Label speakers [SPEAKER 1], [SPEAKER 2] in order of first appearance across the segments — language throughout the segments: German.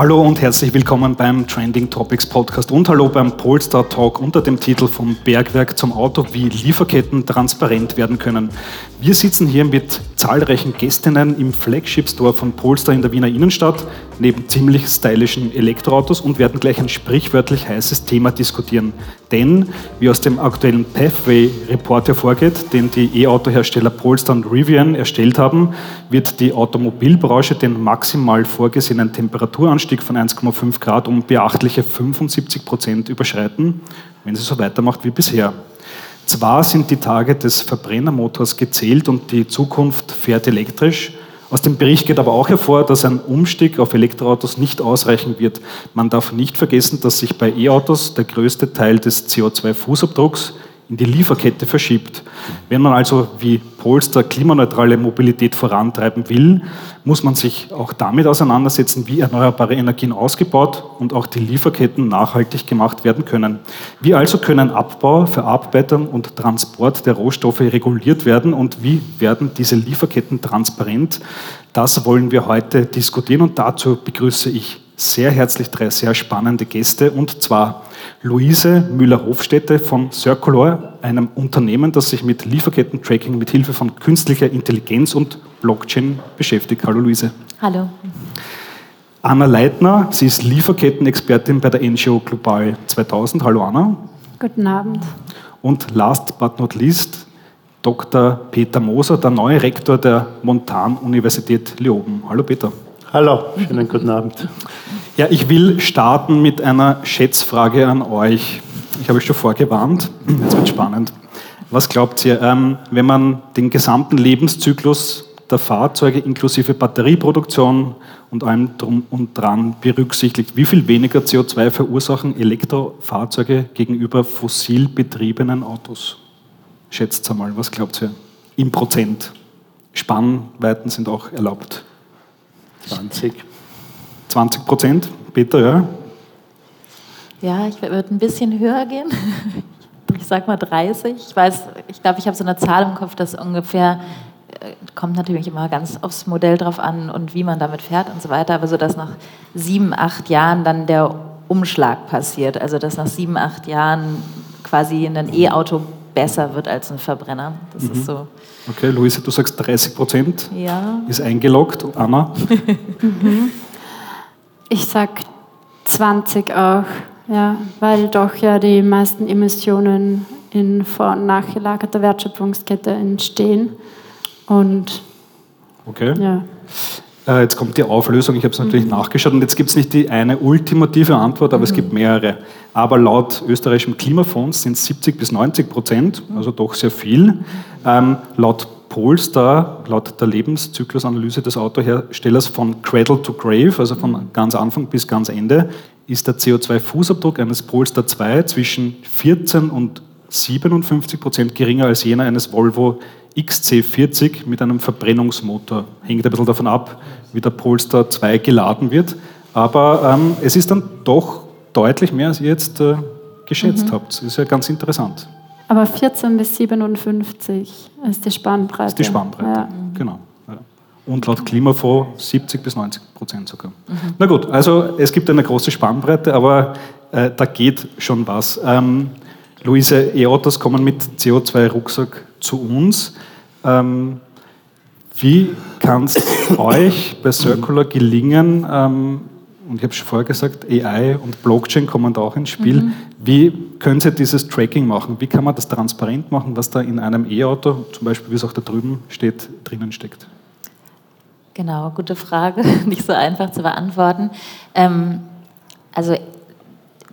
[SPEAKER 1] Hallo und herzlich willkommen beim Trending Topics Podcast und hallo beim Polestar Talk unter dem Titel vom Bergwerk zum Auto, wie Lieferketten transparent werden können. Wir sitzen hier mit zahlreichen Gästinnen im Flagship Store von Polestar in der Wiener Innenstadt, neben ziemlich stylischen Elektroautos und werden gleich ein sprichwörtlich heißes Thema diskutieren. Denn, wie aus dem aktuellen Pathway Report hervorgeht, den die E-Auto-Hersteller Polestar und Rivian erstellt haben, wird die Automobilbranche den maximal vorgesehenen Temperaturanstieg von 1,5 Grad um beachtliche 75 Prozent überschreiten, wenn sie so weitermacht wie bisher. Zwar sind die Tage des Verbrennermotors gezählt und die Zukunft fährt elektrisch. Aus dem Bericht geht aber auch hervor, dass ein Umstieg auf Elektroautos nicht ausreichen wird. Man darf nicht vergessen, dass sich bei E-Autos der größte Teil des CO2-Fußabdrucks in die Lieferkette verschiebt. Wenn man also wie Polster klimaneutrale Mobilität vorantreiben will, muss man sich auch damit auseinandersetzen, wie erneuerbare Energien ausgebaut und auch die Lieferketten nachhaltig gemacht werden können. Wie also können Abbau, Verarbeitung und Transport der Rohstoffe reguliert werden und wie werden diese Lieferketten transparent? Das wollen wir heute diskutieren und dazu begrüße ich sehr herzlich drei sehr spannende Gäste und zwar Luise Müller-Hofstädte von Circular, einem Unternehmen, das sich mit Lieferketten-Tracking mit Hilfe von künstlicher Intelligenz und Blockchain beschäftigt. Hallo Luise.
[SPEAKER 2] Hallo.
[SPEAKER 1] Anna Leitner, sie ist Lieferketten-Expertin bei der NGO Global 2000. Hallo Anna.
[SPEAKER 3] Guten Abend.
[SPEAKER 1] Und last but not least, Dr. Peter Moser, der neue Rektor der Montan-Universität Leoben. Hallo Peter.
[SPEAKER 4] Hallo, schönen guten Abend.
[SPEAKER 1] Ja, ich will starten mit einer Schätzfrage an euch. Ich habe euch schon vorgewarnt. Jetzt wird spannend. Was glaubt ihr, ähm, wenn man den gesamten Lebenszyklus der Fahrzeuge inklusive Batterieproduktion und allem drum und dran berücksichtigt, wie viel weniger CO2 verursachen Elektrofahrzeuge gegenüber fossil betriebenen Autos? Schätzt einmal, was glaubt ihr? Im Prozent. Spannweiten sind auch erlaubt.
[SPEAKER 4] 20.
[SPEAKER 1] 20 Prozent, Peter, ja?
[SPEAKER 2] Ja, ich würde ein bisschen höher gehen. Ich sag mal 30. Ich weiß, ich glaube, ich habe so eine Zahl im Kopf, dass ungefähr, äh, kommt natürlich immer ganz aufs Modell drauf an und wie man damit fährt und so weiter, aber so, dass nach sieben, acht Jahren dann der Umschlag passiert. Also, dass nach sieben, acht Jahren quasi ein E-Auto besser wird als ein Verbrenner. Das mhm. ist so.
[SPEAKER 1] Okay, Luise, du sagst 30 Prozent
[SPEAKER 2] ja.
[SPEAKER 1] ist eingeloggt. Anna?
[SPEAKER 3] mhm. Ich sag 20 auch, ja, weil doch ja die meisten Emissionen in vor- und nachgelagerter Wertschöpfungskette entstehen. Und
[SPEAKER 1] okay.
[SPEAKER 3] ja.
[SPEAKER 1] Äh, jetzt kommt die Auflösung, ich habe es natürlich mhm. nachgeschaut und jetzt gibt es nicht die eine ultimative Antwort, aber mhm. es gibt mehrere. Aber laut österreichischem Klimafonds sind es 70 bis 90 Prozent, also doch sehr viel. Ähm, laut Polestar, laut der Lebenszyklusanalyse des Autoherstellers von Cradle to Grave, also von ganz Anfang bis ganz Ende, ist der CO2-Fußabdruck eines Polestar 2 zwischen 14 und 57 Prozent geringer als jener eines Volvo XC40 mit einem Verbrennungsmotor. Hängt ein bisschen davon ab, wie der Polestar 2 geladen wird. Aber ähm, es ist dann doch deutlich mehr, als ihr jetzt äh, geschätzt mhm. habt. Das ist ja ganz interessant.
[SPEAKER 3] Aber 14 bis 57 ist die Spannbreite.
[SPEAKER 1] Ist die Spannbreite, ja. genau. Und laut Klimafonds 70 bis 90 Prozent sogar. Mhm. Na gut, also es gibt eine große Spannbreite, aber äh, da geht schon was. Ähm, Luise, E-Autos kommen mit CO2-Rucksack zu uns. Ähm, wie kann es euch bei Circular gelingen, ähm, und ich habe schon vorher gesagt, AI und Blockchain kommen da auch ins Spiel. Mhm. Wie können Sie dieses Tracking machen? Wie kann man das transparent machen, was da in einem E-Auto, zum Beispiel wie es auch da drüben steht, drinnen steckt?
[SPEAKER 2] Genau, gute Frage, nicht so einfach zu beantworten. Ähm, also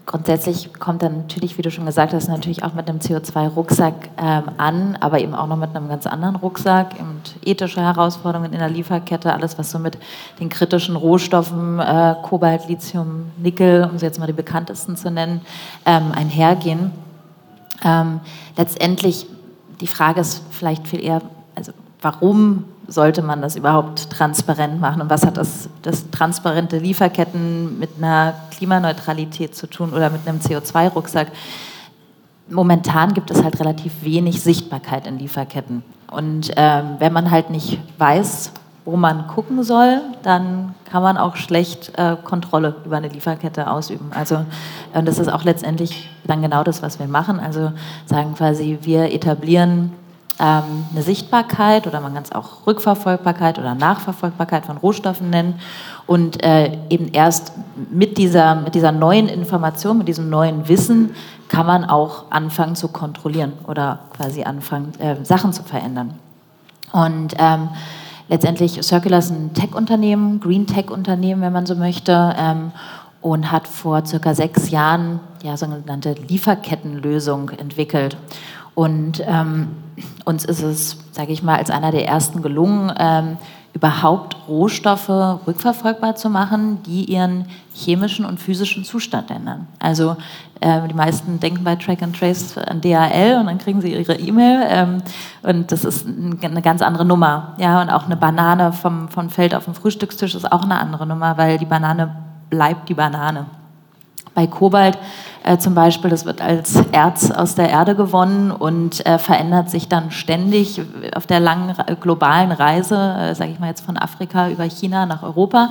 [SPEAKER 2] Grundsätzlich kommt dann natürlich, wie du schon gesagt hast, natürlich auch mit einem CO2-Rucksack ähm, an, aber eben auch noch mit einem ganz anderen Rucksack und ethische Herausforderungen in der Lieferkette, alles was so mit den kritischen Rohstoffen, äh, Kobalt, Lithium, Nickel, um sie jetzt mal die bekanntesten zu nennen, ähm, einhergehen. Ähm, letztendlich, die Frage ist vielleicht viel eher, also warum sollte man das überhaupt transparent machen? Und was hat das, das transparente Lieferketten mit einer Klimaneutralität zu tun oder mit einem CO2-Rucksack? Momentan gibt es halt relativ wenig Sichtbarkeit in Lieferketten. Und ähm, wenn man halt nicht weiß, wo man gucken soll, dann kann man auch schlecht äh, Kontrolle über eine Lieferkette ausüben. Also und das ist auch letztendlich dann genau das, was wir machen. Also sagen quasi, wir etablieren ähm, eine Sichtbarkeit oder man kann es auch Rückverfolgbarkeit oder Nachverfolgbarkeit von Rohstoffen nennen und äh, eben erst mit dieser, mit dieser neuen Information, mit diesem neuen Wissen kann man auch anfangen zu kontrollieren oder quasi anfangen, äh, Sachen zu verändern. Und ähm, letztendlich Circular ist ein Tech-Unternehmen, Green Tech-Unternehmen, wenn man so möchte, ähm, und hat vor circa sechs Jahren ja sogenannte Lieferkettenlösung entwickelt. Und ähm, uns ist es, sage ich mal, als einer der ersten gelungen, ähm, überhaupt Rohstoffe rückverfolgbar zu machen, die ihren chemischen und physischen Zustand ändern. Also äh, die meisten denken bei Track and Trace an DHL und dann kriegen sie ihre E-Mail ähm, und das ist eine ganz andere Nummer. Ja, und auch eine Banane vom, vom Feld auf dem Frühstückstisch ist auch eine andere Nummer, weil die Banane bleibt die Banane. Bei Kobalt äh, zum Beispiel, das wird als Erz aus der Erde gewonnen und äh, verändert sich dann ständig auf der langen globalen Reise, äh, sage ich mal jetzt von Afrika über China nach Europa.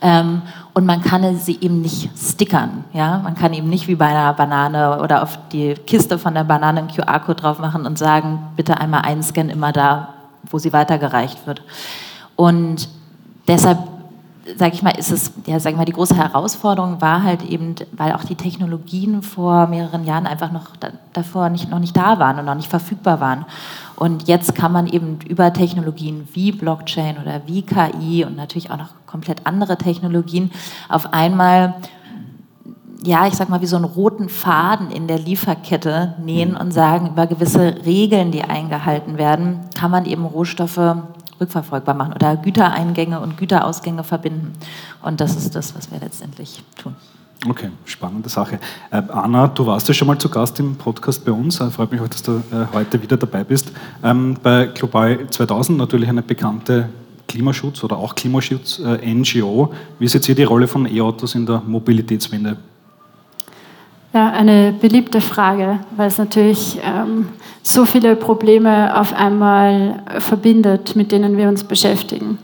[SPEAKER 2] Ähm, und man kann sie eben nicht stickern. Ja? Man kann eben nicht wie bei einer Banane oder auf die Kiste von der Banane einen QR-Code drauf machen und sagen, bitte einmal einscannen, immer da, wo sie weitergereicht wird. Und deshalb sage ich mal, ist es, ja, sag ich mal, die große Herausforderung war halt eben, weil auch die Technologien vor mehreren Jahren einfach noch da, davor nicht, noch nicht da waren und noch nicht verfügbar waren. Und jetzt kann man eben über Technologien wie Blockchain oder wie KI und natürlich auch noch komplett andere Technologien auf einmal ja, ich sag mal, wie so einen roten Faden in der Lieferkette nähen und sagen, über gewisse Regeln, die eingehalten werden, kann man eben Rohstoffe rückverfolgbar machen oder Gütereingänge und Güterausgänge verbinden. Und das ist das, was wir letztendlich tun.
[SPEAKER 1] Okay, spannende Sache. Äh, Anna, du warst ja schon mal zu Gast im Podcast bei uns. Äh, freut mich, dass du äh, heute wieder dabei bist. Ähm, bei Global 2000 natürlich eine bekannte Klimaschutz oder auch Klimaschutz-NGO. Äh, Wie seht ihr die Rolle von E-Autos in der Mobilitätswende?
[SPEAKER 3] Ja, eine beliebte Frage, weil es natürlich ähm, so viele Probleme auf einmal verbindet, mit denen wir uns beschäftigen.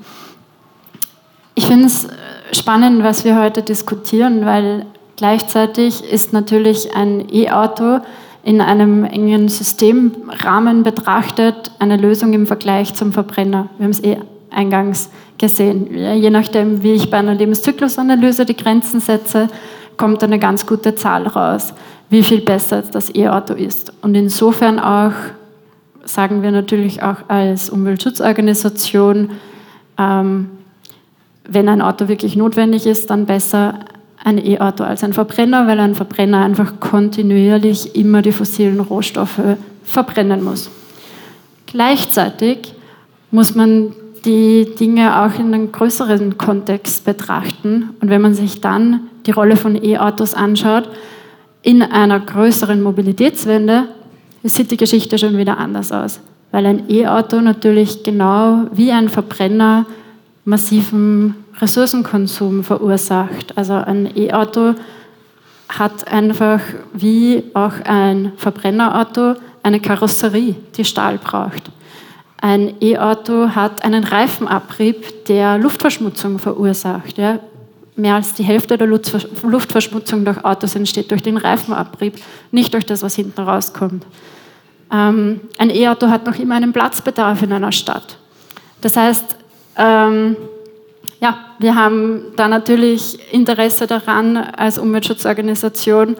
[SPEAKER 3] Ich finde es spannend, was wir heute diskutieren, weil gleichzeitig ist natürlich ein E-Auto in einem engen Systemrahmen betrachtet eine Lösung im Vergleich zum Verbrenner. Wir haben es eh eingangs gesehen. Je nachdem, wie ich bei einer Lebenszyklusanalyse die Grenzen setze, kommt eine ganz gute Zahl raus, wie viel besser das E-Auto ist. Und insofern auch, sagen wir natürlich auch als Umweltschutzorganisation, ähm, wenn ein Auto wirklich notwendig ist, dann besser ein E-Auto als ein Verbrenner, weil ein Verbrenner einfach kontinuierlich immer die fossilen Rohstoffe verbrennen muss. Gleichzeitig muss man die Dinge auch in einem größeren Kontext betrachten. Und wenn man sich dann die Rolle von E-Autos anschaut, in einer größeren Mobilitätswende, sieht die Geschichte schon wieder anders aus. Weil ein E-Auto natürlich genau wie ein Verbrenner massiven Ressourcenkonsum verursacht. Also ein E-Auto hat einfach wie auch ein Verbrennerauto eine Karosserie, die Stahl braucht. Ein E-Auto hat einen Reifenabrieb, der Luftverschmutzung verursacht. Ja. Mehr als die Hälfte der Luftverschmutzung durch Autos entsteht durch den Reifenabrieb, nicht durch das, was hinten rauskommt. Ähm, ein E-Auto hat noch immer einen Platzbedarf in einer Stadt. Das heißt, ähm, ja, wir haben da natürlich Interesse daran, als Umweltschutzorganisation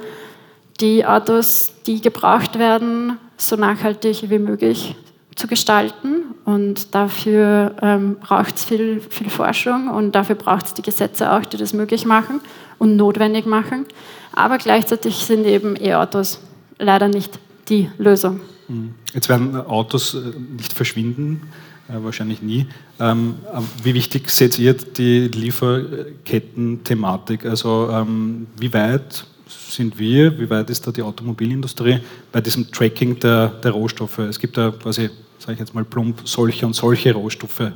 [SPEAKER 3] die Autos, die gebraucht werden, so nachhaltig wie möglich zu gestalten. Und dafür ähm, braucht es viel, viel Forschung und dafür braucht es die Gesetze auch, die das möglich machen und notwendig machen. Aber gleichzeitig sind eben E-Autos leider nicht die Lösung.
[SPEAKER 1] Hm. Jetzt werden Autos äh, nicht verschwinden, äh, wahrscheinlich nie. Ähm, wie wichtig seht ihr die Lieferketten-Thematik? Also ähm, wie weit sind wir, wie weit ist da die Automobilindustrie bei diesem Tracking der, der Rohstoffe? Es gibt da quasi, sage ich jetzt mal plump, solche und solche Rohstoffe.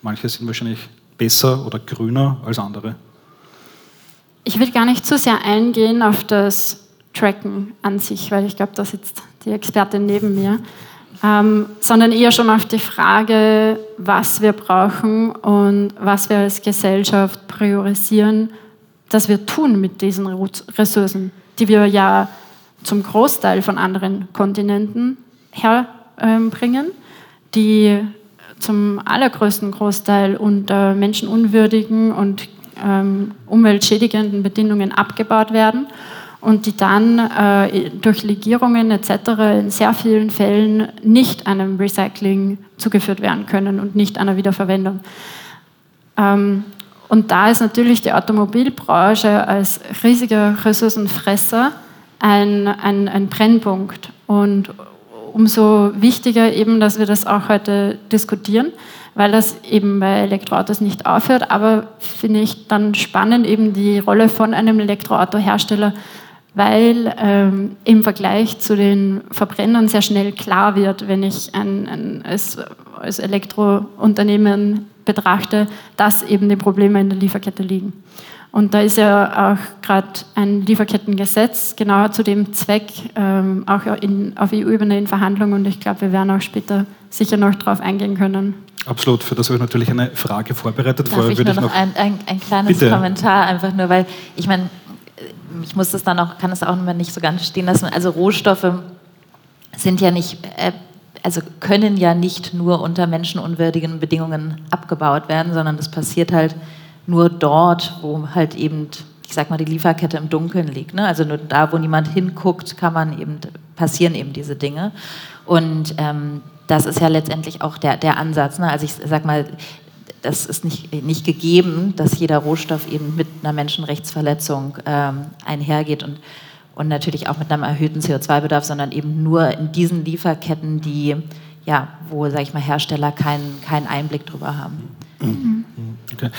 [SPEAKER 1] Manche sind wahrscheinlich besser oder grüner als andere.
[SPEAKER 3] Ich will gar nicht zu sehr eingehen auf das Tracken an sich, weil ich glaube, da sitzt die Expertin neben mir. ähm, sondern eher schon auf die Frage, was wir brauchen und was wir als Gesellschaft priorisieren, dass wir tun mit diesen Ressourcen, die wir ja zum Großteil von anderen Kontinenten herbringen, die zum allergrößten Großteil unter menschenunwürdigen und ähm, umweltschädigenden Bedingungen abgebaut werden und die dann äh, durch Legierungen etc. in sehr vielen Fällen nicht einem Recycling zugeführt werden können und nicht einer Wiederverwendung. Ähm, und da ist natürlich die Automobilbranche als riesiger Ressourcenfresser ein, ein, ein Brennpunkt. Und umso wichtiger eben, dass wir das auch heute diskutieren, weil das eben bei Elektroautos nicht aufhört. Aber finde ich dann spannend eben die Rolle von einem Elektroautohersteller weil ähm, im Vergleich zu den Verbrennern sehr schnell klar wird, wenn ich ein, ein, als, als Elektrounternehmen betrachte, dass eben die Probleme in der Lieferkette liegen. Und da ist ja auch gerade ein Lieferkettengesetz genau zu dem Zweck, ähm, auch in, auf EU-Ebene in Verhandlungen. Und ich glaube, wir werden auch später sicher noch darauf eingehen können.
[SPEAKER 1] Absolut, für das habe ich natürlich eine Frage vorbereitet.
[SPEAKER 2] Darf Vorher ich nur noch, noch ein, ein, ein kleines Bitte. Kommentar, einfach nur, weil ich meine, ich muss das dann auch, kann es auch immer nicht so ganz stehen lassen. Also Rohstoffe sind ja nicht, äh, also können ja nicht nur unter menschenunwürdigen Bedingungen abgebaut werden, sondern das passiert halt nur dort, wo halt eben, ich sag mal, die Lieferkette im Dunkeln liegt. Ne? Also nur da, wo niemand hinguckt, kann man eben, passieren eben diese Dinge. Und ähm, das ist ja letztendlich auch der, der Ansatz. Ne? Also ich sag mal, das ist nicht, nicht gegeben, dass jeder Rohstoff eben mit einer Menschenrechtsverletzung ähm, einhergeht und, und natürlich auch mit einem erhöhten CO2-Bedarf, sondern eben nur in diesen Lieferketten, die, ja, wo, sage ich mal, Hersteller keinen keinen Einblick drüber haben. Mhm.
[SPEAKER 1] Okay.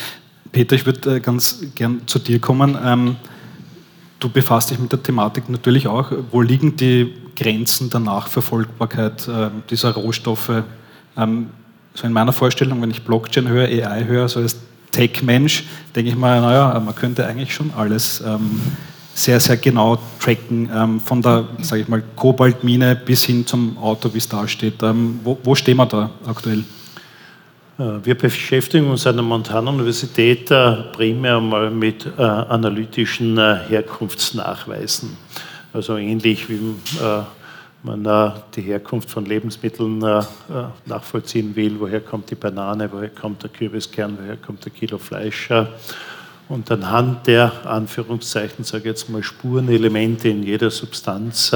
[SPEAKER 1] Peter, ich würde äh, ganz gern zu dir kommen. Ähm, du befasst dich mit der Thematik natürlich auch. Wo liegen die Grenzen der Nachverfolgbarkeit äh, dieser Rohstoffe? Ähm, so in meiner Vorstellung, wenn ich Blockchain höre, AI höre, so als Tech-Mensch, denke ich mal, naja, man könnte eigentlich schon alles ähm, sehr, sehr genau tracken, ähm, von der, sage ich mal, Kobaltmine bis hin zum Auto, wie es da steht. Ähm, wo, wo stehen wir da aktuell?
[SPEAKER 4] Äh, wir beschäftigen uns an der Montana-Universität äh, primär mal mit äh, analytischen Herkunftsnachweisen. Also ähnlich wie man die Herkunft von Lebensmitteln nachvollziehen will, woher kommt die Banane, woher kommt der Kürbiskern, woher kommt der Kilo Fleisch. Und anhand der Anführungszeichen, sage ich jetzt mal, Spurenelemente in jeder Substanz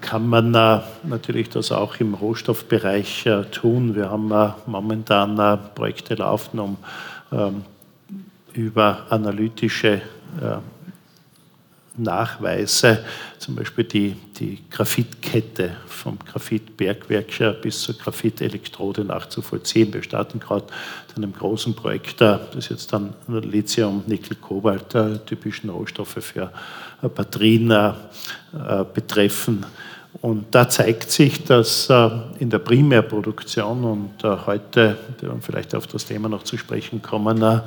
[SPEAKER 4] kann man natürlich das auch im Rohstoffbereich tun. Wir haben momentan Projekte laufen, um ähm, über analytische Nachweise, zum Beispiel die, die Graphitkette vom Graphitbergwerk bis zur Graphitelektrode nachzuvollziehen. Wir starten gerade in einem großen Projekt, äh, das jetzt dann Lithium, Nickel, Kobalt, äh, typischen Rohstoffe für äh, Batterien betreffen. Und da zeigt sich, dass in der Primärproduktion und heute, wir werden vielleicht auf das Thema noch zu sprechen kommen,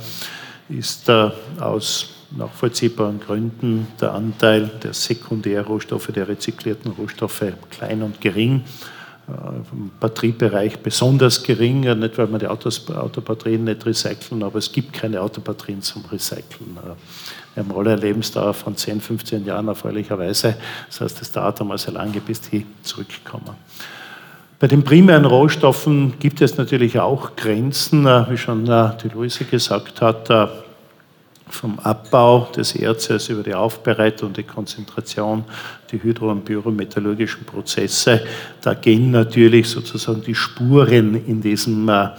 [SPEAKER 4] ist aus nachvollziehbaren Gründen der Anteil der Sekundärrohstoffe, der rezyklierten Rohstoffe klein und gering. Äh, Im Batteriebereich besonders gering, nicht weil wir die Autos, Autobatterien nicht recyceln, aber es gibt keine Autobatterien zum Recyceln. Äh, wir haben alle eine Lebensdauer von 10, 15 Jahren erfreulicherweise. Das heißt, es dauert einmal sehr lange, bis die zurückkommen. Bei den primären Rohstoffen gibt es natürlich auch Grenzen, äh, wie schon die Luise gesagt hat vom Abbau des Erzes über die Aufbereitung, die Konzentration, die hydro- und biometallurgischen Prozesse, da gehen natürlich sozusagen die Spuren in diesen äh,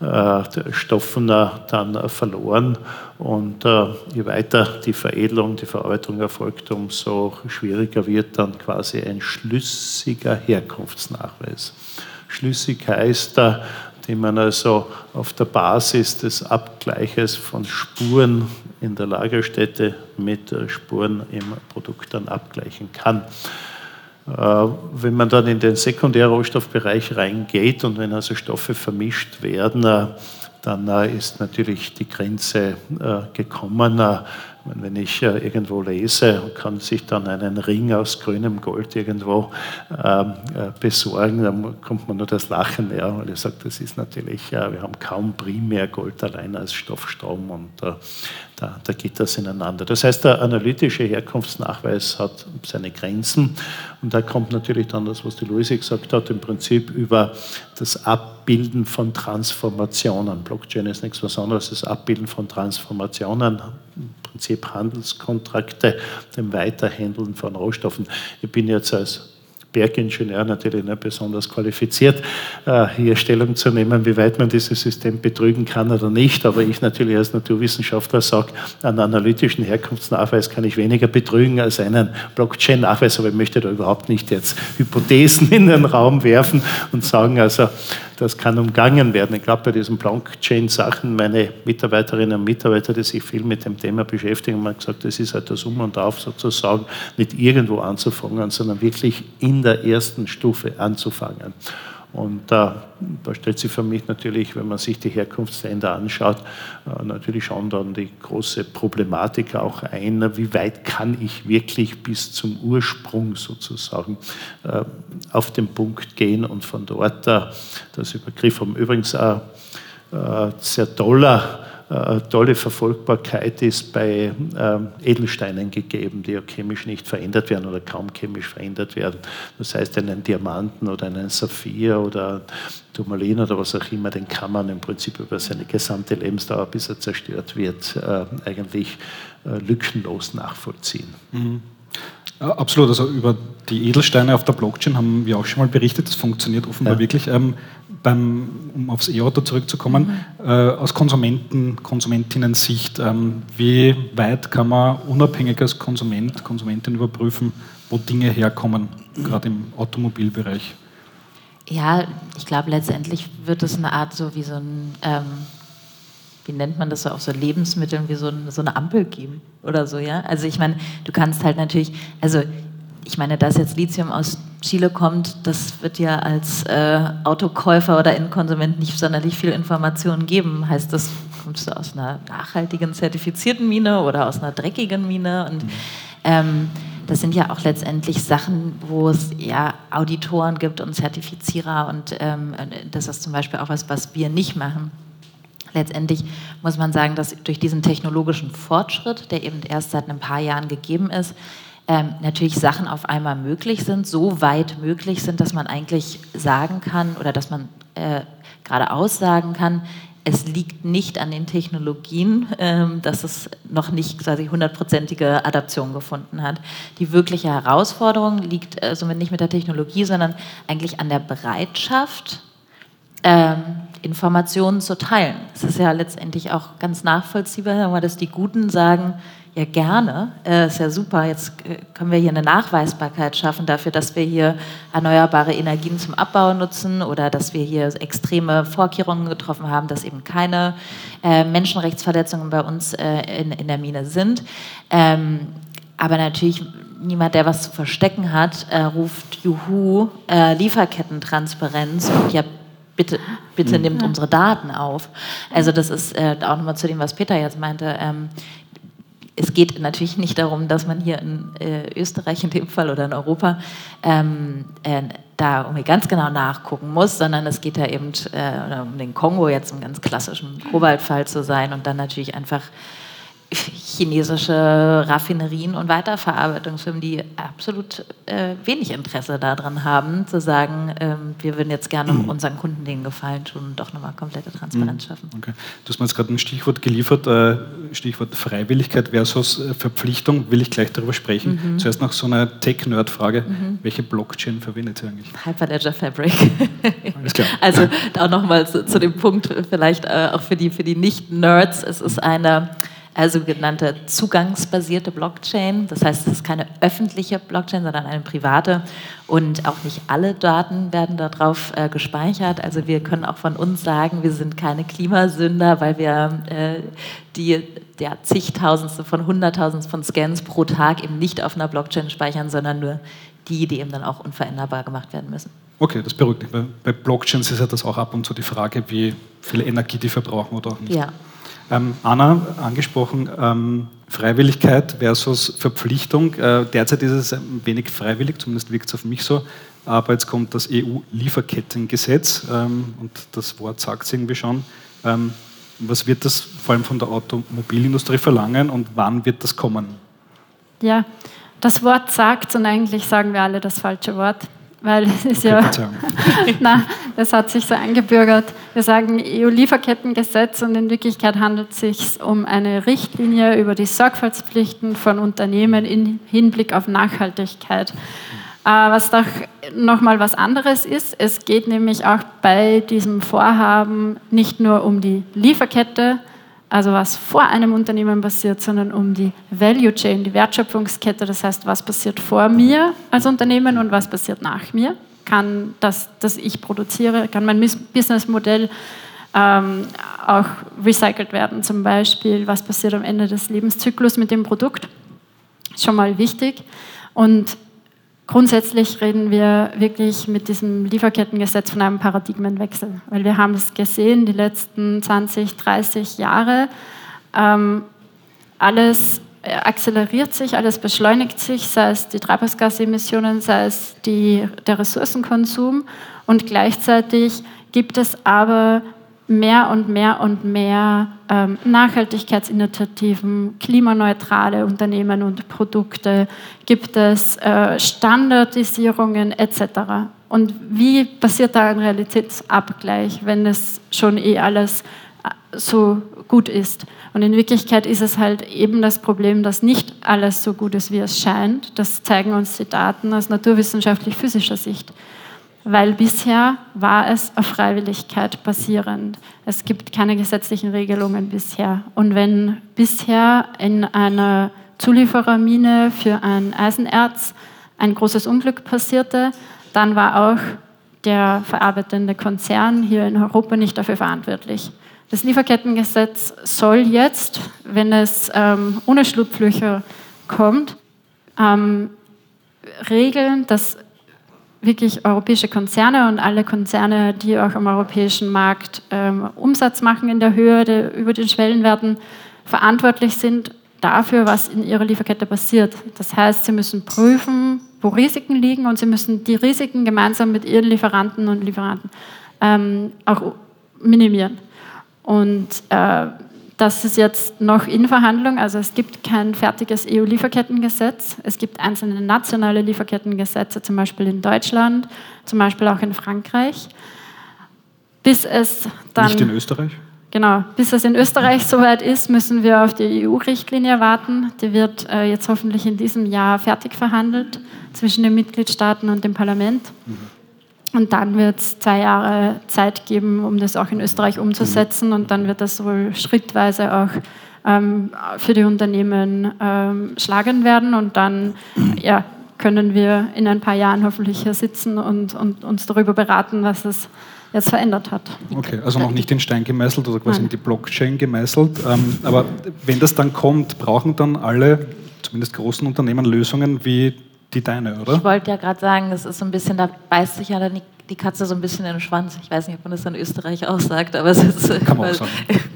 [SPEAKER 4] äh Stoffen äh, dann verloren. Und äh, je weiter die Veredelung, die Verarbeitung erfolgt, umso schwieriger wird dann quasi ein schlüssiger Herkunftsnachweis. Schlüssig heißt, äh, die man also auf der Basis des Abgleiches von Spuren in der Lagerstätte mit äh, Spuren im Produkt dann abgleichen kann. Äh, wenn man dann in den Sekundärrohstoffbereich reingeht und wenn also Stoffe vermischt werden, äh, dann ist natürlich die Grenze gekommen. Wenn ich äh, irgendwo lese und kann sich dann einen Ring aus grünem Gold irgendwo ähm, äh, besorgen, dann kommt man nur das Lachen näher, weil ich sage, das ist natürlich, äh, wir haben kaum primär Gold allein als Stoffstrom und da, da, geht das ineinander. Das heißt, der analytische Herkunftsnachweis hat seine Grenzen und da kommt natürlich dann das, was die Luise gesagt hat, im Prinzip über das Abbilden von Transformationen. Blockchain ist nichts anderes das Abbilden von Transformationen Prinzip Handelskontrakte, dem Weiterhandeln von Rohstoffen. Ich bin jetzt als Bergingenieur natürlich nicht besonders qualifiziert, äh, hier Stellung zu nehmen, wie weit man dieses System betrügen kann oder nicht. Aber ich natürlich als Naturwissenschaftler sage, einen analytischen Herkunftsnachweis kann ich weniger betrügen als einen Blockchain-Nachweis. Aber ich möchte da überhaupt nicht jetzt Hypothesen in den Raum werfen und sagen, also das kann umgangen werden. Ich glaube, bei diesen Blockchain-Sachen, meine Mitarbeiterinnen und Mitarbeiter, die sich viel mit dem Thema beschäftigen, haben gesagt, das ist halt das Um und Auf sozusagen, nicht irgendwo anzufangen, sondern wirklich in der ersten Stufe anzufangen. Und da, da stellt sich für mich natürlich, wenn man sich die Herkunftsländer anschaut, äh, natürlich schon dann die große Problematik auch ein, wie weit kann ich wirklich bis zum Ursprung sozusagen äh, auf den Punkt gehen und von dort äh, das Übergriff haben. Übrigens ein sehr toller äh, tolle Verfolgbarkeit ist bei ähm, Edelsteinen gegeben, die ja chemisch nicht verändert werden oder kaum chemisch verändert werden. Das heißt, einen Diamanten oder einen Saphir oder Turmalin oder was auch immer, den kann man im Prinzip über seine gesamte Lebensdauer, bis er zerstört wird, äh, eigentlich äh, lückenlos nachvollziehen. Mhm.
[SPEAKER 1] Absolut, also über die Edelsteine auf der Blockchain haben wir auch schon mal berichtet, das funktioniert offenbar ja. wirklich. Ähm, beim, um aufs E-Auto zurückzukommen, äh, aus Konsumenten, Konsumentinnen-Sicht, ähm, wie weit kann man unabhängig als Konsument, Konsumentin überprüfen, wo Dinge herkommen, gerade im Automobilbereich?
[SPEAKER 2] Ja, ich glaube, letztendlich wird es eine Art so wie so ein, ähm, wie nennt man das so, auf so Lebensmitteln, wie so, ein, so eine Ampel geben oder so, ja. Also ich meine, du kannst halt natürlich, also ich meine, dass jetzt Lithium aus Chile kommt, das wird ja als äh, Autokäufer oder Endkonsument nicht sonderlich viel Informationen geben. Heißt das, kommst du aus einer nachhaltigen, zertifizierten Mine oder aus einer dreckigen Mine? Und ähm, das sind ja auch letztendlich Sachen, wo es ja Auditoren gibt und Zertifizierer und ähm, das ist zum Beispiel auch was, was wir nicht machen. Letztendlich muss man sagen, dass durch diesen technologischen Fortschritt, der eben erst seit ein paar Jahren gegeben ist, ähm, natürlich Sachen auf einmal möglich sind, so weit möglich sind, dass man eigentlich sagen kann oder dass man äh, gerade aussagen kann, es liegt nicht an den Technologien, ähm, dass es noch nicht quasi hundertprozentige Adaption gefunden hat. Die wirkliche Herausforderung liegt äh, somit nicht mit der Technologie, sondern eigentlich an der Bereitschaft, ähm, Informationen zu teilen. Es ist ja letztendlich auch ganz nachvollziehbar, dass die Guten sagen, ja, gerne. Äh, ist ja super. Jetzt äh, können wir hier eine Nachweisbarkeit schaffen dafür, dass wir hier erneuerbare Energien zum Abbau nutzen oder dass wir hier extreme Vorkehrungen getroffen haben, dass eben keine äh, Menschenrechtsverletzungen bei uns äh, in, in, der Mine sind. Ähm, aber natürlich niemand, der was zu verstecken hat, äh, ruft Juhu, äh, Lieferkettentransparenz und ja, bitte, bitte mhm. nimmt unsere Daten auf. Also das ist äh, auch nochmal zu dem, was Peter jetzt meinte. Ähm, es geht natürlich nicht darum, dass man hier in äh, Österreich in dem Fall oder in Europa ähm, äh, da irgendwie ganz genau nachgucken muss, sondern es geht ja eben äh, um den Kongo jetzt im ganz klassischen Kobaltfall zu sein und dann natürlich einfach chinesische Raffinerien und Weiterverarbeitungsfirmen, die absolut äh, wenig Interesse daran haben, zu sagen, ähm, wir würden jetzt gerne mhm. unseren Kunden den Gefallen tun und doch nochmal komplette Transparenz mhm. schaffen.
[SPEAKER 1] Okay. Du hast mir jetzt gerade ein Stichwort geliefert, äh, Stichwort Freiwilligkeit versus äh, Verpflichtung, will ich gleich darüber sprechen. Mhm. Zuerst noch so eine Tech-Nerd-Frage. Mhm. Welche Blockchain verwendet ihr eigentlich?
[SPEAKER 2] Hyperledger Fabric. Alles klar. Also auch nochmal zu, zu, dem Punkt, vielleicht äh, auch für die, für die Nicht-Nerds, es ist eine also sogenannte zugangsbasierte Blockchain. Das heißt, es ist keine öffentliche Blockchain, sondern eine private. Und auch nicht alle Daten werden darauf äh, gespeichert. Also wir können auch von uns sagen, wir sind keine Klimasünder, weil wir äh, die der zigtausendste von hunderttausendste von Scans pro Tag eben nicht auf einer Blockchain speichern, sondern nur die, die eben dann auch unveränderbar gemacht werden müssen.
[SPEAKER 1] Okay, das beruhigt mich. Bei Blockchains ist ja das auch ab und zu die Frage, wie viel Energie die verbrauchen oder nicht.
[SPEAKER 2] Ja.
[SPEAKER 1] Ähm, Anna, angesprochen, ähm, Freiwilligkeit versus Verpflichtung. Äh, derzeit ist es ein wenig freiwillig, zumindest wirkt es auf mich so. Aber jetzt kommt das EU-Lieferkettengesetz ähm, und das Wort sagt es irgendwie schon. Ähm, was wird das vor allem von der Automobilindustrie verlangen und wann wird das kommen?
[SPEAKER 3] Ja, das Wort sagt und eigentlich sagen wir alle das falsche Wort, weil es ist okay, ja, na, das hat sich so eingebürgert. Wir sagen EU-Lieferkettengesetz und in Wirklichkeit handelt es sich um eine Richtlinie über die Sorgfaltspflichten von Unternehmen im Hinblick auf Nachhaltigkeit. Äh, was doch nochmal was anderes ist, es geht nämlich auch bei diesem Vorhaben nicht nur um die Lieferkette, also was vor einem Unternehmen passiert, sondern um die Value Chain, die Wertschöpfungskette, das heißt, was passiert vor mir als Unternehmen und was passiert nach mir. Kann das, das ich produziere, kann mein Businessmodell ähm, auch recycelt werden, zum Beispiel, was passiert am Ende des Lebenszyklus mit dem Produkt. Schon mal wichtig. Und Grundsätzlich reden wir wirklich mit diesem Lieferkettengesetz von einem Paradigmenwechsel, weil wir haben es gesehen, die letzten 20, 30 Jahre, ähm, alles akzeleriert sich, alles beschleunigt sich, sei es die Treibhausgasemissionen, sei es die, der Ressourcenkonsum und gleichzeitig gibt es aber mehr und mehr und mehr ähm, Nachhaltigkeitsinitiativen, klimaneutrale Unternehmen und Produkte, gibt es äh, Standardisierungen etc. Und wie passiert da ein Realitätsabgleich, wenn es schon eh alles äh, so gut ist? Und in Wirklichkeit ist es halt eben das Problem, dass nicht alles so gut ist, wie es scheint. Das zeigen uns die Daten aus naturwissenschaftlich-physischer Sicht weil bisher war es auf Freiwilligkeit basierend. Es gibt keine gesetzlichen Regelungen bisher. Und wenn bisher in einer Zulieferermine für ein Eisenerz ein großes Unglück passierte, dann war auch der verarbeitende Konzern hier in Europa nicht dafür verantwortlich. Das Lieferkettengesetz soll jetzt, wenn es ähm, ohne Schlupflöcher kommt, ähm, regeln, dass wirklich europäische Konzerne und alle Konzerne, die auch am europäischen Markt ähm, Umsatz machen in der Höhe der, über den Schwellenwerten, verantwortlich sind dafür, was in ihrer Lieferkette passiert. Das heißt, sie müssen prüfen, wo Risiken liegen und sie müssen die Risiken gemeinsam mit ihren Lieferanten und Lieferanten ähm, auch minimieren. Und äh, das ist jetzt noch in Verhandlung. Also es gibt kein fertiges EU-Lieferkettengesetz. Es gibt einzelne nationale Lieferkettengesetze, zum Beispiel in Deutschland, zum Beispiel auch in Frankreich. Bis es dann.
[SPEAKER 1] Nicht in Österreich?
[SPEAKER 3] Genau, bis es in Österreich soweit ist, müssen wir auf die EU-Richtlinie warten. Die wird äh, jetzt hoffentlich in diesem Jahr fertig verhandelt zwischen den Mitgliedstaaten und dem Parlament. Mhm. Und dann wird es zwei Jahre Zeit geben, um das auch in Österreich umzusetzen. Und dann wird das wohl schrittweise auch ähm, für die Unternehmen ähm, schlagen werden. Und dann ja, können wir in ein paar Jahren hoffentlich hier sitzen und, und uns darüber beraten, was es jetzt verändert hat.
[SPEAKER 1] Okay, also noch nicht in Stein gemeißelt oder quasi Nein. in die Blockchain gemeißelt. Ähm, aber wenn das dann kommt, brauchen dann alle, zumindest großen Unternehmen, Lösungen wie die deine, oder?
[SPEAKER 2] Ich wollte ja gerade sagen, das ist so ein bisschen, da beißt sich ja dann die, die, Katze so ein bisschen in den Schwanz. Ich weiß nicht, ob man das in Österreich auch sagt, aber es ist.
[SPEAKER 1] Kann man auch sagen.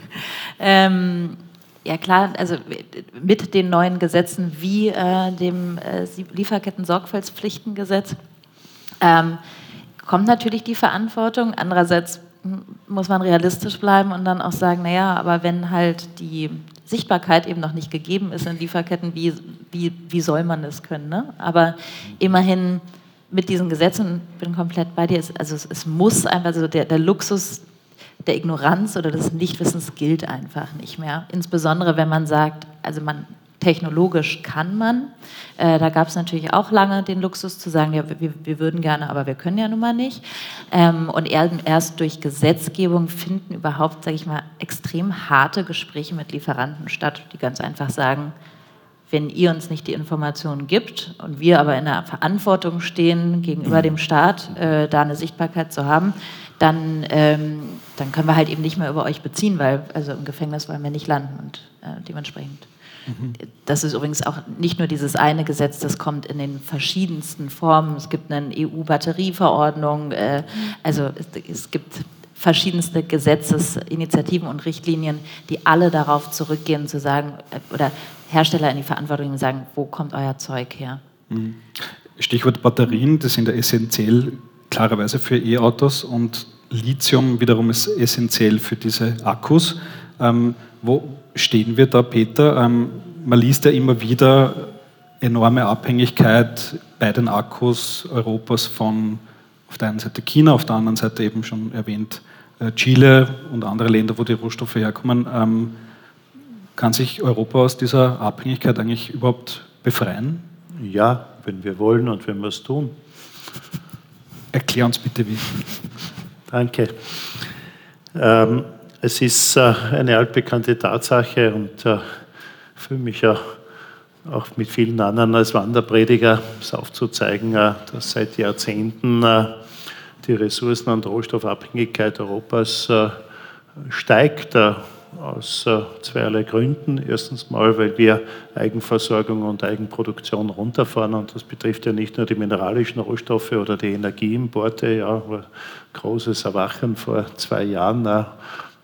[SPEAKER 2] ähm, ja klar, also mit den neuen Gesetzen wie äh, dem äh, Lieferketten-Sorgfaltspflichtengesetz ähm, kommt natürlich die Verantwortung. Andererseits muss man realistisch bleiben und dann auch sagen, naja, aber wenn halt die Sichtbarkeit eben noch nicht gegeben ist in Lieferketten, wie, wie, wie soll man das können? Ne? Aber immerhin mit diesen Gesetzen, bin komplett bei dir, also es, es muss einfach so, der, der Luxus der Ignoranz oder des Nichtwissens gilt einfach nicht mehr. Insbesondere wenn man sagt, also man technologisch kann man. Äh, da gab es natürlich auch lange den Luxus zu sagen, ja, wir, wir würden gerne, aber wir können ja nun mal nicht. Ähm, und erst durch Gesetzgebung finden überhaupt, sage ich mal, extrem harte Gespräche mit Lieferanten statt, die ganz einfach sagen, wenn ihr uns nicht die Informationen gibt und wir aber in der Verantwortung stehen, gegenüber dem Staat äh, da eine Sichtbarkeit zu haben, dann, ähm, dann können wir halt eben nicht mehr über euch beziehen, weil also im Gefängnis wollen wir nicht landen und äh, dementsprechend. Das ist übrigens auch nicht nur dieses eine Gesetz, das kommt in den verschiedensten Formen. Es gibt eine EU-Batterieverordnung, äh, also es, es, gibt verschiedenste Gesetzesinitiativen und Richtlinien, die alle darauf zurückgehen, zu sagen, äh, oder Hersteller in die Verantwortung sagen, wo kommt euer Zeug her?
[SPEAKER 1] Mhm. Stichwort Batterien, die sind ja essentiell klarerweise für E-Autos und Lithium wiederum ist essentiell für diese Akkus. Ähm, wo stehen wir da, Peter? Ähm, man liest ja immer wieder enorme Abhängigkeit bei den Akkus Europas von auf der einen Seite China, auf der anderen Seite eben schon erwähnt äh, Chile und andere Länder, wo die Rohstoffe herkommen. Ähm, kann sich Europa aus dieser Abhängigkeit eigentlich überhaupt befreien?
[SPEAKER 4] Ja, wenn wir wollen und wenn wir es tun.
[SPEAKER 1] Erklär uns bitte wie.
[SPEAKER 4] Danke. Ähm, es ist äh, eine altbekannte Tatsache und äh, fühle mich ja auch mit vielen anderen als Wanderprediger es aufzuzeigen, äh, dass seit Jahrzehnten die Ressourcen- und Rohstoffabhängigkeit Europas steigt aus zweierlei Gründen. Erstens mal, weil wir Eigenversorgung und Eigenproduktion runterfahren und das betrifft ja nicht nur die mineralischen Rohstoffe oder die Energieimporte, ja, großes Erwachen vor zwei Jahren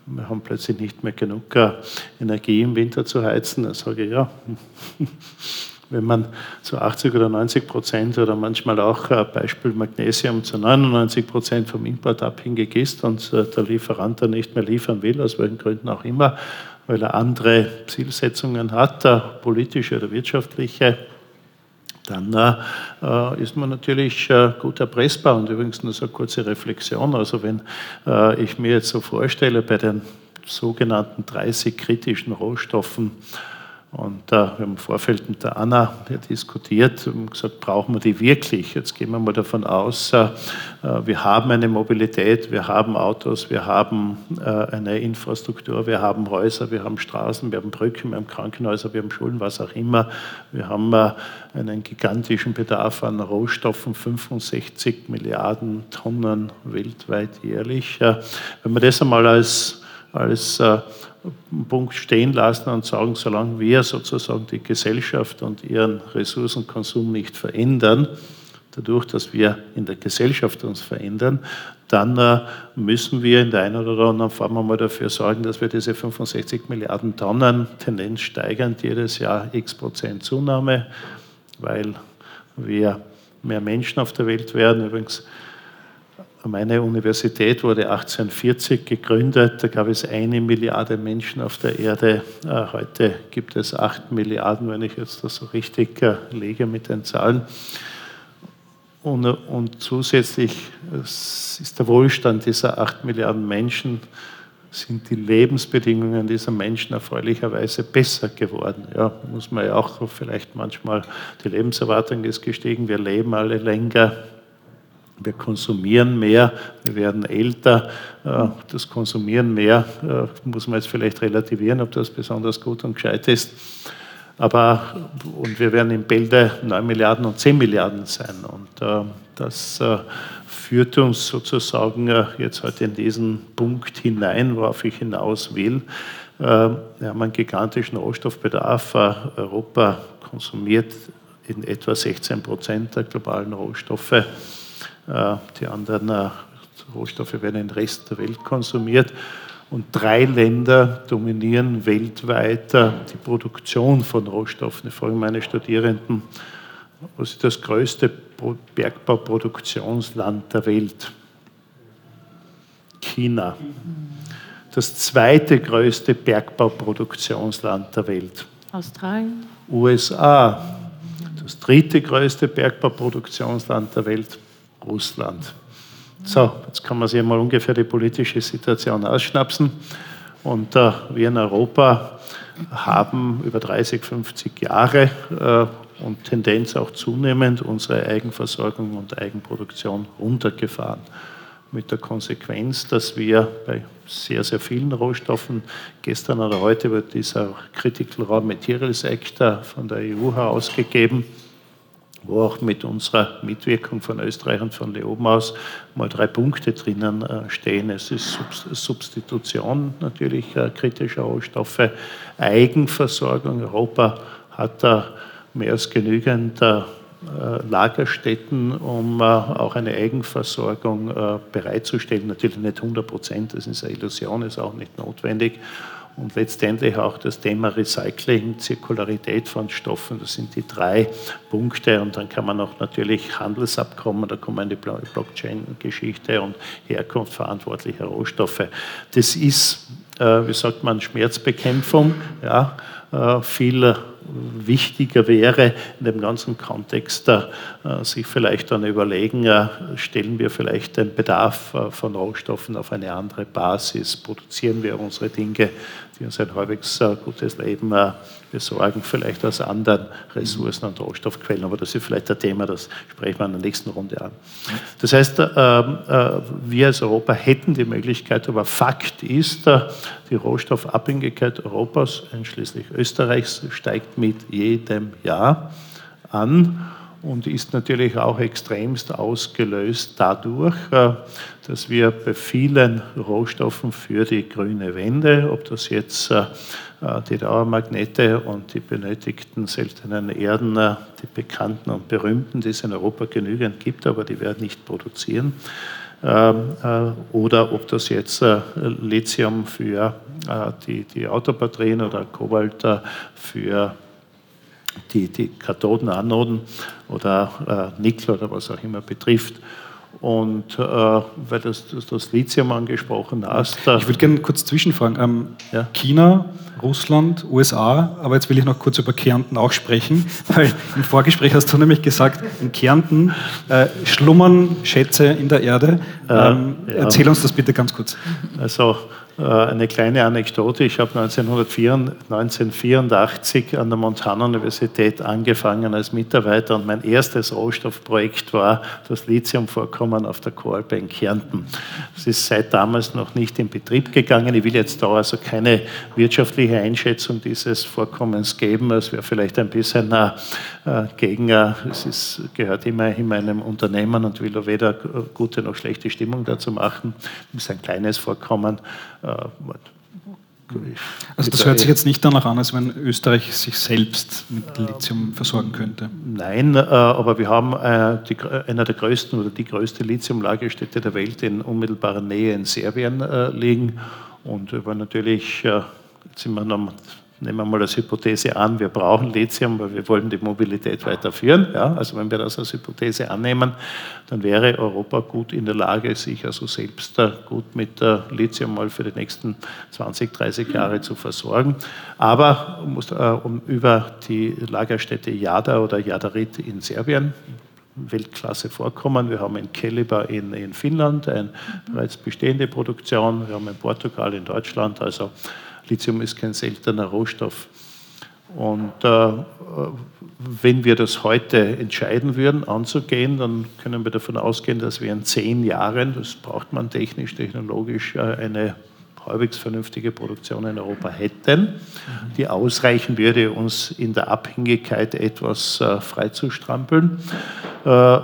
[SPEAKER 4] wir haben plötzlich nicht mehr genug äh, Energie im Winter zu heizen. Dann sage ich, ja, wenn man zu 80 oder 90 Prozent oder manchmal auch äh, Beispiel Magnesium zu 99 Prozent vom Import abhängig ist und äh, der Lieferant dann nicht mehr liefern will, aus welchen Gründen auch immer, weil er andere Zielsetzungen hat, politische oder wirtschaftliche, dann äh, ist man natürlich äh, gut erpressbar. Und übrigens nur so eine kurze Reflexion. Also wenn äh, ich mir jetzt so vorstelle, bei den sogenannten 30 kritischen Rohstoffen, und äh, wir haben im Vorfeld mit der Anna diskutiert und gesagt, brauchen wir die wirklich? Jetzt gehen wir mal davon aus, äh, äh, wir haben eine Mobilität, wir haben Autos, wir haben äh, eine Infrastruktur, wir haben Häuser, wir haben Straßen, wir haben Brücken, wir haben Krankenhäuser, wir haben Schulen, was auch immer. Wir haben äh, einen gigantischen Bedarf an Rohstoffen, 65 Milliarden Tonnen weltweit jährlich. Äh, wenn man das einmal als, als Punkt stehen lassen und sagen, solange wir sozusagen die Gesellschaft und ihren Ressourcenkonsum nicht verändern, dadurch, dass wir in der Gesellschaft uns verändern, dann äh, müssen wir in der einen oder anderen Form einmal dafür sorgen, dass wir diese 65 Milliarden Tonnen Tendenz steigend jedes Jahr x Prozent Zunahme, weil wir mehr Menschen auf der Welt werden. Übrigens meine Universität wurde 1840 gegründet, da gab es eine Milliarde Menschen auf der Erde. Äh, heute gibt es acht Milliarden, wenn ich jetzt das so richtig äh, lege mit den Zahlen. Und, und zusätzlich ist der Wohlstand dieser acht Milliarden Menschen, sind die Lebensbedingungen dieser Menschen erfreulicherweise besser geworden. Ja, muss man ja auch vielleicht manchmal, die Lebenserwartung ist gestiegen, wir leben alle länger, wir konsumieren mehr, wir werden älter. Äh, das Konsumieren mehr äh, muss man jetzt vielleicht relativieren, ob das besonders gut und gescheit ist. Aber, und wir werden in Bälde 9 Milliarden und 10 Milliarden sein. Und äh, das führt uns sozusagen jetzt heute in diesen Punkt hinein, worauf ich hinaus will. Wir haben einen gigantischen Rohstoffbedarf. Europa konsumiert in etwa 16 Prozent der globalen Rohstoffe. Äh, die anderen äh, Rohstoffe werden in den Rest der Welt konsumiert. Und drei Länder dominieren weltweit äh, die Produktion von Rohstoffen. Ich frage meine Studierenden, was ist das größte Bergbauproduktionsland der Welt? China. Das zweite größte Bergbauproduktionsland der Welt?
[SPEAKER 2] Australien.
[SPEAKER 4] USA. Das dritte größte Bergbauproduktionsland der Welt? Russland. So, jetzt kann man sich mal ungefähr die politische Situation ausschnapsen. Und äh, wir in Europa haben über 30, 50 Jahre äh, und Tendenz auch zunehmend unsere Eigenversorgung und Eigenproduktion runtergefahren. Mit der Konsequenz, dass wir bei sehr, sehr vielen Rohstoffen, gestern oder heute wird dieser Critical Raw Materials Act von der EU herausgegeben, wo auch mit unserer Mitwirkung von Österreich und von Leoben aus mal drei Punkte drinnen äh, stehen. Es ist Substitution natürlich äh, kritischer Rohstoffe, Eigenversorgung. Europa hat da mehr als genügend äh, Lagerstätten, um auch eine Eigenversorgung bereitzustellen. Natürlich nicht 100 Prozent, das ist eine Illusion, ist auch nicht notwendig und letztendlich auch das Thema Recycling, Zirkularität von Stoffen. Das sind die drei Punkte. Und dann kann man auch natürlich Handelsabkommen, da kommen die Blockchain-Geschichte und Herkunft verantwortlicher Rohstoffe. Das ist, äh, wie sagt man, Schmerzbekämpfung. Ja, äh, viel wichtiger wäre in dem ganzen Kontext, äh, sich vielleicht dann überlegen, äh, stellen wir vielleicht den Bedarf äh, von Rohstoffen auf eine andere Basis, produzieren wir unsere Dinge, die uns ein halbwegs gutes Leben besorgen, vielleicht aus anderen Ressourcen und Rohstoffquellen. Aber das ist vielleicht ein Thema, das sprechen wir in der nächsten Runde an. Das heißt, wir als Europa hätten die Möglichkeit, aber Fakt ist, die Rohstoffabhängigkeit Europas, einschließlich Österreichs, steigt mit jedem Jahr an und ist natürlich auch extremst ausgelöst dadurch, äh, dass wir bei vielen Rohstoffen für die grüne Wende, ob das jetzt äh, äh, die Dauermagnete und die benötigten seltenen Erden, die bekannten und berühmten, die es in Europa genügend gibt, aber die werden nicht produzieren, ähm, oder ob das jetzt Lithium für die, die Autobatterien oder Kobalt für die, die Kathoden, Anoden oder äh, Nickel oder was auch immer betrifft. Und äh, weil du das, das Lithium angesprochen hast.
[SPEAKER 1] Äh, ich würde gerne kurz zwischenfragen. Ähm, ja? China, Russland, USA, aber jetzt will ich noch kurz über Kärnten auch sprechen, weil im Vorgespräch hast du nämlich gesagt, in Kärnten äh, schlummern Schätze in der Erde. Ähm, ja. Erzähl uns das bitte ganz kurz.
[SPEAKER 4] Also äh, eine kleine Anekdote. Ich habe 1984 an der Montana-Universität angefangen als Mitarbeiter und mein erstes Rohstoffprojekt war das Lithiumvorkommen auf der in Kärnten. Es ist seit damals noch nicht in Betrieb gegangen. Ich will jetzt da also keine wirtschaftliche Einschätzung dieses Vorkommens geben. Es wäre vielleicht ein bisschen äh, gegen, äh, es ist, gehört immer in meinem Unternehmen und will weder gute noch schlechte Stimmung dazu machen. Es ist ein kleines Vorkommen. Äh,
[SPEAKER 1] also das hört sich jetzt nicht danach an, als wenn Österreich sich selbst mit Lithium versorgen könnte.
[SPEAKER 4] Nein, äh, aber wir haben äh, die, einer der größten oder die größte Lithiumlagerstätte der Welt in unmittelbarer Nähe in Serbien liegen. Und über natürlich, jetzt sind wir noch nehmen wir mal als Hypothese an, wir brauchen Lithium, weil wir wollen die Mobilität weiterführen. Ja, also wenn wir das als Hypothese annehmen, dann wäre Europa gut in der Lage, sich also selbst gut mit Lithium mal für die nächsten 20, 30 Jahre zu versorgen. Aber um über die Lagerstätte Jada oder Jadarit in Serbien Weltklasse vorkommen. Wir haben in Keliber in, in Finnland eine bereits bestehende Produktion, wir haben in Portugal, in Deutschland, also Lithium ist kein seltener Rohstoff. Und äh, wenn wir das heute entscheiden würden, anzugehen, dann können wir davon ausgehen, dass wir in zehn Jahren, das braucht man technisch, technologisch, äh, eine halbwegs vernünftige Produktion in Europa hätten, die ausreichen würde, uns in der Abhängigkeit etwas äh, freizustrampeln. Äh,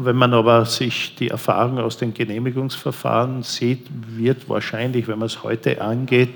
[SPEAKER 4] wenn man aber sich die Erfahrung aus den Genehmigungsverfahren sieht, wird wahrscheinlich, wenn man es heute angeht,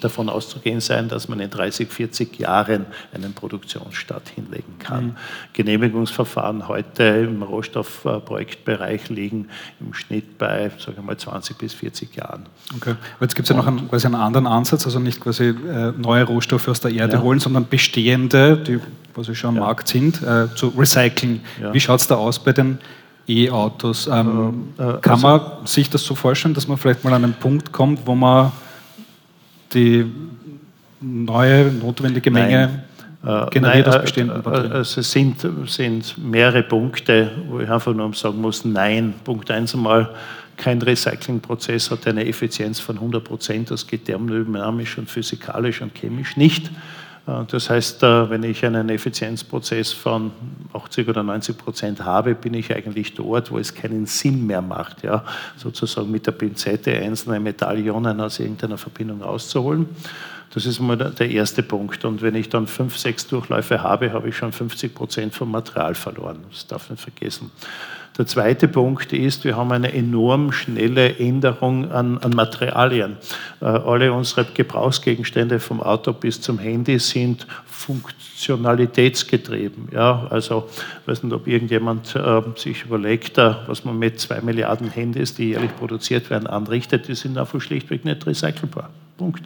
[SPEAKER 4] davon auszugehen sein, dass man in 30, 40 Jahren einen Produktionsstart hinlegen kann. Mhm. Genehmigungsverfahren heute im Rohstoffprojektbereich liegen im Schnitt bei, sagen wir mal, 20 bis 40 Jahren.
[SPEAKER 1] Okay. Aber jetzt gibt es ja noch einen, quasi einen anderen Ansatz, also nicht quasi äh, neue Rohstoffe aus der Erde ja. holen, sondern bestehende, die quasi schon am ja. Markt sind, äh, zu recyceln. Ja. Wie schaut es da aus bei den E-Autos? Ähm, äh, kann also, man sich das so vorstellen, dass man vielleicht mal an einen Punkt kommt, wo man die neue notwendige Menge Nein. generiert
[SPEAKER 4] nein, aus bestehenden Batterien? Also es sind, sind mehrere Punkte, wo ich einfach nur sagen muss, nein. Punkt eins einmal, kein Recyclingprozess hat eine Effizienz von 100 Prozent. Das geht thermodynamisch und physikalisch und chemisch nicht. Äh, das heißt, äh, wenn ich einen Effizienzprozess von 80 oder 90 Prozent habe, bin ich eigentlich dort, wo es keinen Sinn mehr macht, ja, sozusagen mit der Pinzette einzelne Metallionen aus irgendeiner Verbindung rauszuholen. Das ist mal der erste Punkt. Und wenn ich dann fünf, sechs Durchläufe habe, habe ich schon 50 Prozent vom Material verloren. Das darf man vergessen. Der zweite Punkt ist, wir haben eine enorm schnelle Änderung an, an Materialien. Äh, alle unsere Gebrauchsgegenstände vom Auto bis zum Handy sind funktionalitätsgetrieben. Ja, also ich weiß nicht, ob irgendjemand äh, sich überlegt, äh, was man mit zwei Milliarden Handys, die jährlich produziert werden, anrichtet. Die sind einfach schlichtweg nicht recycelbar. Punkt.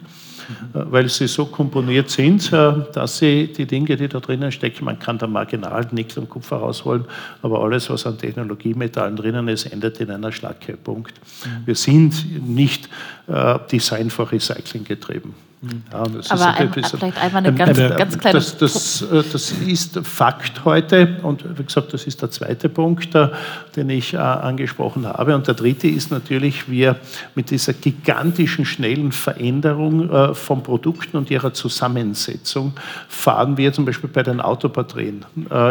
[SPEAKER 4] Äh, weil sie so komponiert sind, äh, dass sie die Dinge, die da drinnen stecken, man kann da marginal Nickel und Kupfer rausholen, aber alles, was an Technologiemetallen drinnen ist, endet in einer Schlacke. Punkt. Mhm. Wir sind nicht äh, Design for Recycling getrieben.
[SPEAKER 2] Ja, Aber ein, vielleicht einmal eine ganz, eine, ganz kleine...
[SPEAKER 4] Das, das, äh, das, ist Fakt heute und wie gesagt, das ist der zweite Punkt, äh, den ich äh, angesprochen habe. Und der dritte ist natürlich, wir mit dieser gigantischen, schnellen Veränderung von Produkten und ihrer Zusammensetzung fahren wir zum Beispiel bei den Autobatterien.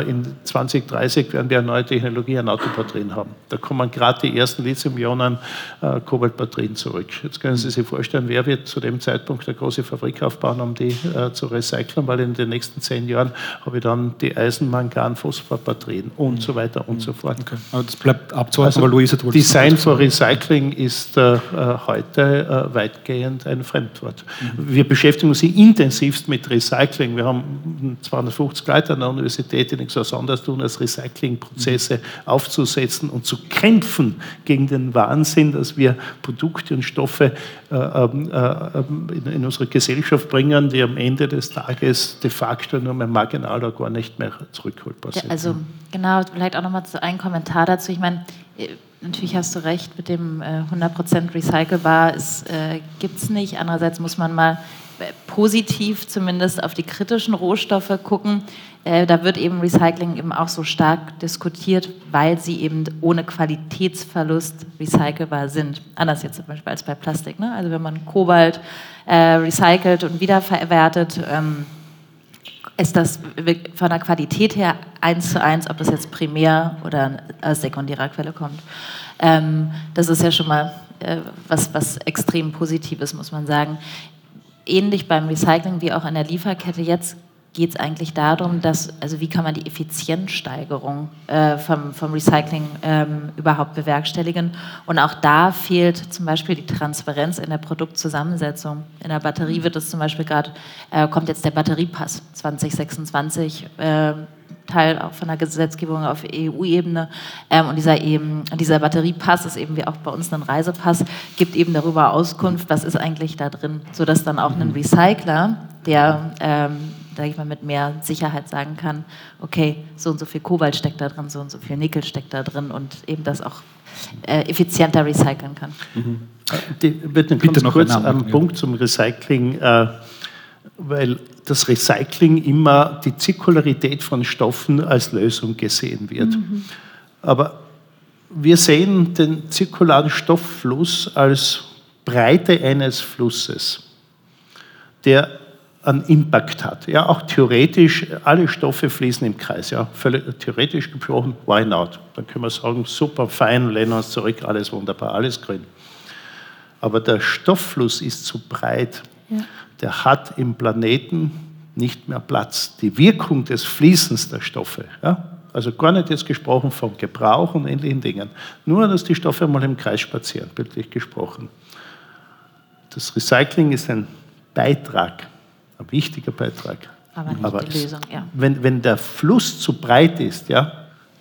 [SPEAKER 4] In 2030 werden wir eine neue Technologie an Autobatterien haben. Da kommen gerade die ersten Lithium-Ionen-Kobaltbatterien zurück. Jetzt können Sie sich vorstellen, wer wird zu dem Zeitpunkt der große große Fabrik aufbauen, um die äh, zu recyceln, weil in den nächsten zehn Jahren habe ich dann die Eisenmangan-Phosphat-Batterien und mhm. so weiter und mhm. so fort. Okay.
[SPEAKER 1] Aber das bleibt abzuwarten,
[SPEAKER 4] also, aber Luisa, du Design for Recycling ist äh, äh, heute äh, weitgehend ein Fremdwort. Mhm. Wir beschäftigen uns intensivst mit Recycling. Wir haben 250 Leute an der Universität, die nichts anderes tun, als Recyclingprozesse aufzusetzen und zu kämpfen gegen den Wahnsinn, dass wir Produkte und Stoffe äh, ähm, äh, in, in unsere Gesellschaft bringen, die am Ende des Tages de facto nur mehr marginal oder gar nicht mehr zurückholbar sind.
[SPEAKER 2] Ja, also genau, vielleicht auch nochmal ein Kommentar dazu. Ich meine, äh, natürlich hast du recht, mit dem 100% recycelbar äh, gibt es nicht. Andererseits muss man mal positiv zumindest auf die kritischen Rohstoffe gucken. Äh, da wird eben Recycling eben auch so stark diskutiert, weil sie eben ohne Qualitätsverlust recycelbar sind. Anders jetzt zum Beispiel als bei Plastik. Ne? Also wenn man Kobalt äh, recycelt und wiederverwertet, ähm, ist das von der Qualität her eins zu eins, ob das jetzt primär oder aus sekundärer Quelle kommt. Ähm, das ist ja schon mal äh, was, was extrem Positives, muss man sagen ähnlich beim Recycling wie auch in der Lieferkette jetzt geht es eigentlich darum, dass, also wie kann man die Effizienzsteigerung äh, vom, vom Recycling ähm, überhaupt bewerkstelligen. Und auch da fehlt zum Beispiel die Transparenz in der Produktzusammensetzung. In der Batterie wird es zum Beispiel gerade, äh, kommt jetzt der Batteriepass 2026. Äh, Teil auch von der Gesetzgebung auf EU-Ebene. Ähm, und dieser, eben, dieser Batteriepass ist eben wie auch bei uns ein Reisepass, gibt eben darüber Auskunft, was ist eigentlich da drin, sodass dann auch ein mhm. Recycler, der ähm, sage ich mal, mit mehr Sicherheit sagen kann, okay, so und so viel Kobalt steckt da drin, so und so viel Nickel steckt da drin und eben das auch äh, effizienter recyceln kann.
[SPEAKER 4] Mhm. Die, bitte, bitte noch kurz einen Punkt zum Recycling. Äh, weil das Recycling immer die Zirkularität von Stoffen als Lösung gesehen wird. Mhm. Aber wir sehen den zirkularen Stofffluss als Breite eines Flusses, der einen Impact hat. Ja, auch theoretisch, alle Stoffe fließen im Kreis. Ja, völlig theoretisch gesprochen, why not? Dann können wir sagen, super, fein, lehnen uns zurück, alles wunderbar, alles grün. Aber der Stofffluss ist zu breit. Ja der hat im Planeten nicht mehr Platz. Die Wirkung des Fließens der Stoffe, ja? also gar nicht jetzt gesprochen vom Gebrauch und ähnlichen Dingen, nur, dass die Stoffe mal im Kreis spazieren, bildlich gesprochen. Das Recycling ist ein Beitrag, ein wichtiger Beitrag.
[SPEAKER 2] Aber nicht Aber die Lösung, ja.
[SPEAKER 4] Wenn, wenn der Fluss zu breit ist, ja,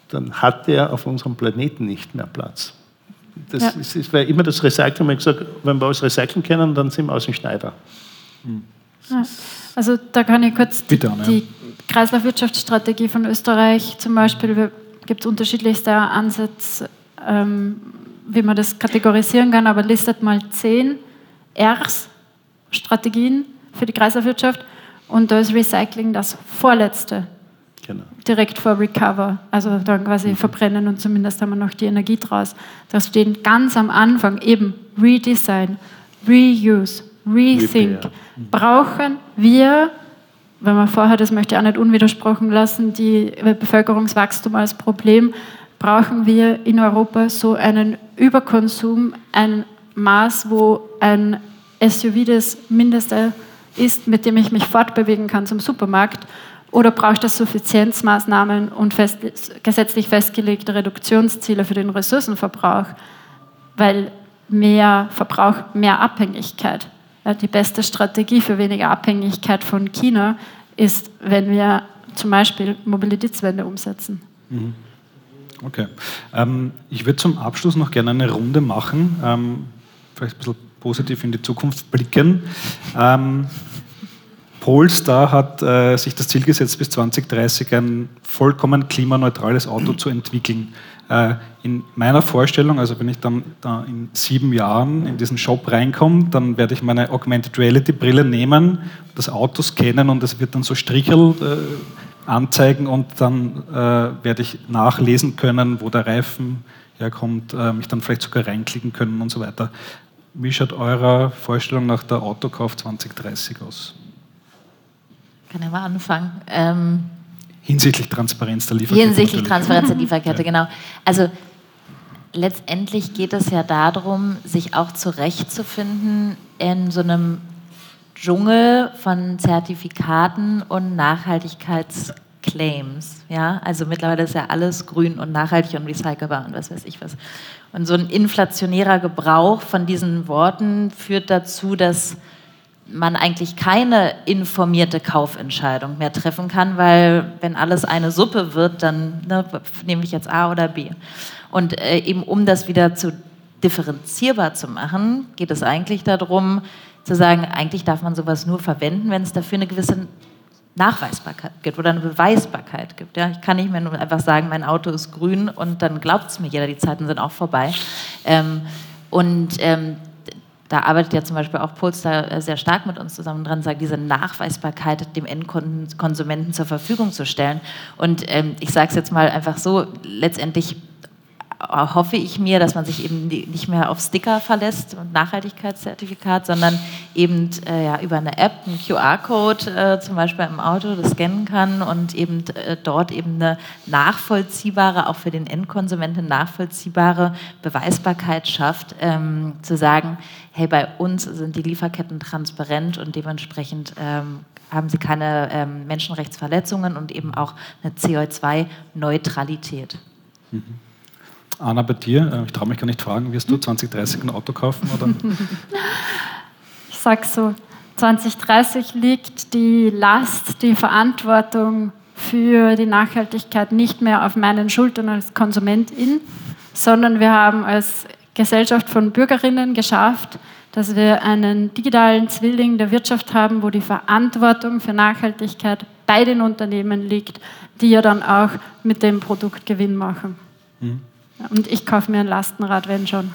[SPEAKER 4] dann hat er auf unserem Planeten nicht mehr Platz. Das ja. ist, ist immer das Recycling. Ich gesagt, wenn wir alles recyceln können, dann sind wir aus dem Schneider.
[SPEAKER 3] Ja, also da kann ich kurz die, die Kreislaufwirtschaftsstrategie von Österreich zum Beispiel, gibt es unterschiedlichste Ansätze, ähm, wie man das kategorisieren kann, aber listet mal zehn Rs, Strategien für die Kreislaufwirtschaft und da ist Recycling das vorletzte. Genau. Direkt vor Recover, also dann quasi mhm. verbrennen und zumindest haben wir noch die Energie draus. Da stehen ganz am Anfang eben Redesign, Reuse, Rethink. Brauchen wir, wenn man vorher, das möchte ich auch nicht unwidersprochen lassen, die Bevölkerungswachstum als Problem, brauchen wir in Europa so einen Überkonsum, ein Maß, wo ein SUV das mindeste ist, mit dem ich mich fortbewegen kann zum Supermarkt? Oder braucht es Suffizienzmaßnahmen und fest, gesetzlich festgelegte Reduktionsziele für den Ressourcenverbrauch? Weil mehr Verbrauch, mehr Abhängigkeit. Die beste Strategie für weniger Abhängigkeit von China ist, wenn wir zum Beispiel Mobilitätswende umsetzen. Mhm.
[SPEAKER 1] Okay. Ähm, ich würde zum Abschluss noch gerne eine Runde machen, ähm, vielleicht ein bisschen positiv in die Zukunft blicken. Ähm, Polestar hat äh, sich das Ziel gesetzt, bis 2030 ein vollkommen klimaneutrales Auto zu entwickeln. Äh, in meiner Vorstellung, also wenn ich dann da in sieben Jahren in diesen Shop reinkomme, dann werde ich meine Augmented Reality Brille nehmen, das Auto scannen und es wird dann so Strichel äh, anzeigen und dann äh, werde ich nachlesen können, wo der Reifen herkommt, äh, mich dann vielleicht sogar reinklicken können und so weiter. Wie schaut eurer Vorstellung nach der Autokauf 2030 aus?
[SPEAKER 2] Kann ich mal anfangen. Ähm
[SPEAKER 1] Hinsichtlich Transparenz der Lieferkette.
[SPEAKER 2] Hinsichtlich Transparenz der Lieferkette, genau. Also letztendlich geht es ja darum, sich auch zurechtzufinden in so einem Dschungel von Zertifikaten und Nachhaltigkeitsclaims. Ja? Also mittlerweile ist ja alles grün und nachhaltig und recycelbar und was weiß ich was. Und so ein inflationärer Gebrauch von diesen Worten führt dazu, dass man eigentlich keine informierte Kaufentscheidung mehr treffen kann, weil wenn alles eine Suppe wird, dann ne, nehme ich jetzt A oder B. Und äh, eben um das wieder zu differenzierbar zu machen, geht es eigentlich darum, zu sagen, eigentlich darf man sowas nur verwenden, wenn es dafür eine gewisse Nachweisbarkeit gibt oder eine Beweisbarkeit gibt. Ja? Ich kann nicht mehr nur einfach sagen, mein Auto ist grün und dann glaubt es mir jeder, die Zeiten sind auch vorbei. Ähm, und ähm, da arbeitet ja zum Beispiel auch Polster äh, sehr stark mit uns zusammen dran, sagt, diese Nachweisbarkeit dem Endkonsumenten zur Verfügung zu stellen. Und ähm, ich sage es jetzt mal einfach so, letztendlich hoffe ich mir, dass man sich eben nicht mehr auf Sticker verlässt und Nachhaltigkeitszertifikat, sondern eben äh, ja, über eine App, einen QR-Code äh, zum Beispiel im Auto, das scannen kann und eben äh, dort eben eine nachvollziehbare, auch für den Endkonsumenten nachvollziehbare Beweisbarkeit schafft, ähm, zu sagen, hey, bei uns sind die Lieferketten transparent und dementsprechend ähm, haben sie keine ähm, Menschenrechtsverletzungen und eben auch eine CO2-Neutralität. Mhm.
[SPEAKER 1] Anna, bei dir, äh, ich traue mich gar nicht fragen, wirst du 2030 ein Auto kaufen? Oder?
[SPEAKER 3] Ich sage so, 2030 liegt die Last, die Verantwortung für die Nachhaltigkeit nicht mehr auf meinen Schultern als Konsumentin, sondern wir haben als Gesellschaft von Bürgerinnen geschafft, dass wir einen digitalen Zwilling der Wirtschaft haben, wo die Verantwortung für Nachhaltigkeit bei den Unternehmen liegt, die ja dann auch mit dem Produkt Gewinn machen. Mhm. Und ich kaufe mir ein Lastenrad, wenn schon.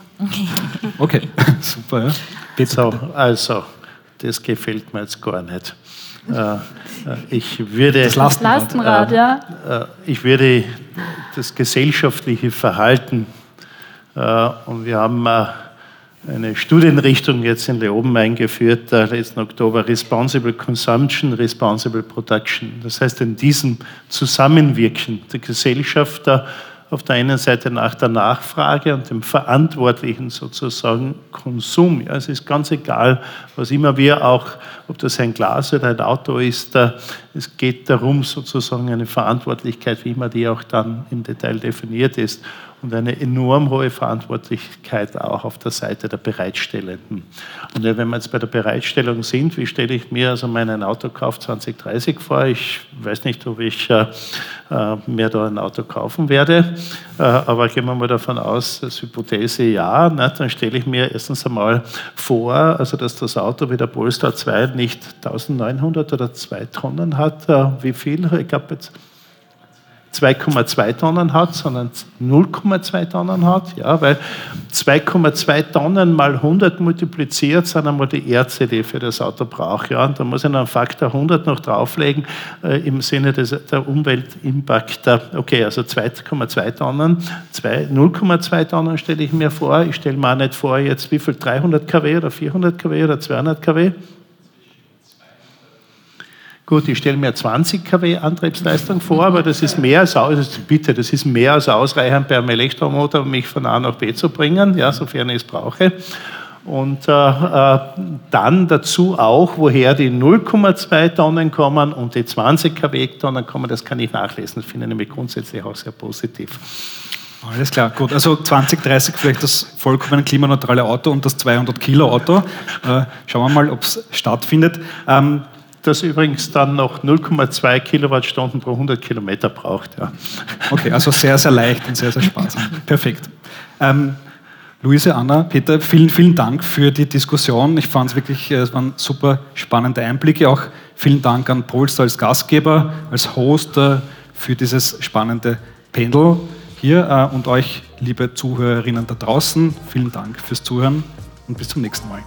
[SPEAKER 1] Okay, super. Ja.
[SPEAKER 4] So, also, das gefällt mir jetzt gar nicht. Äh, äh, ich würde,
[SPEAKER 3] das Lastenrad, Lastenrad äh, ja.
[SPEAKER 4] Äh, ich würde das gesellschaftliche Verhalten, äh, und wir haben eine Studienrichtung jetzt in Leoben eingeführt, letzten Oktober, Responsible Consumption, Responsible Production. Das heißt, in diesem Zusammenwirken der Gesellschaft, auf der einen Seite nach der Nachfrage und dem verantwortlichen sozusagen Konsum. Ja, es ist ganz egal, was immer wir auch, ob das ein Glas oder ein Auto ist, es geht darum, sozusagen eine Verantwortlichkeit, wie immer die auch dann im Detail definiert ist und eine enorm hohe Verantwortlichkeit auch auf der Seite der Bereitstellenden. Und wenn wir jetzt bei der Bereitstellung sind, wie stelle ich mir also meinen Autokauf 2030 vor? Ich weiß nicht, ob ich äh, äh, mir da ein Auto kaufen werde, äh, aber gehen wir mal davon aus, als Hypothese ja, ne, dann stelle ich mir erstens einmal vor, also dass das Auto wie der Polestar 2 nicht 1900 oder 2 Tonnen hat. Äh, wie viel? Ich glaube jetzt 2,2 Tonnen hat, sondern 0,2 Tonnen hat, ja, weil 2,2 Tonnen mal 100 multipliziert sind einmal die Erze, die ich für das Auto brauche. Ja, und da muss ich noch einen Faktor 100 noch drauflegen äh, im Sinne des, der Umweltimpact. Okay, also 2,2 Tonnen, 0,2 Tonnen stelle ich mir vor. Ich stelle mir auch nicht vor, jetzt wie viel 300 kW oder 400 kW oder 200 kW. Gut, ich stelle mir 20 kW Antriebsleistung vor, aber das ist mehr als aus, bitte, das ist mehr als ausreichend bei einem Elektromotor, um mich von A nach B zu bringen, ja, sofern ich es brauche. Und äh, äh, dann dazu auch, woher die 0,2 Tonnen kommen und die 20 kW Tonnen kommen, das kann ich nachlesen. Das finde ich nämlich grundsätzlich auch sehr positiv.
[SPEAKER 1] Alles klar, gut. Also 2030 vielleicht das vollkommen klimaneutrale Auto und das 200 Kilo Auto. Äh, schauen wir mal, ob es stattfindet.
[SPEAKER 4] Ähm, das übrigens dann noch 0,2 Kilowattstunden pro 100 Kilometer braucht. Ja.
[SPEAKER 1] Okay, also sehr, sehr leicht und sehr, sehr sparsam. Perfekt. Ähm, Luise, Anna, Peter, vielen, vielen Dank für die Diskussion. Ich fand es wirklich, äh, es waren super spannende Einblicke. Auch vielen Dank an Polster als Gastgeber, als Host für dieses spannende Panel hier äh, und euch, liebe Zuhörerinnen da draußen. Vielen Dank fürs Zuhören und bis zum nächsten Mal.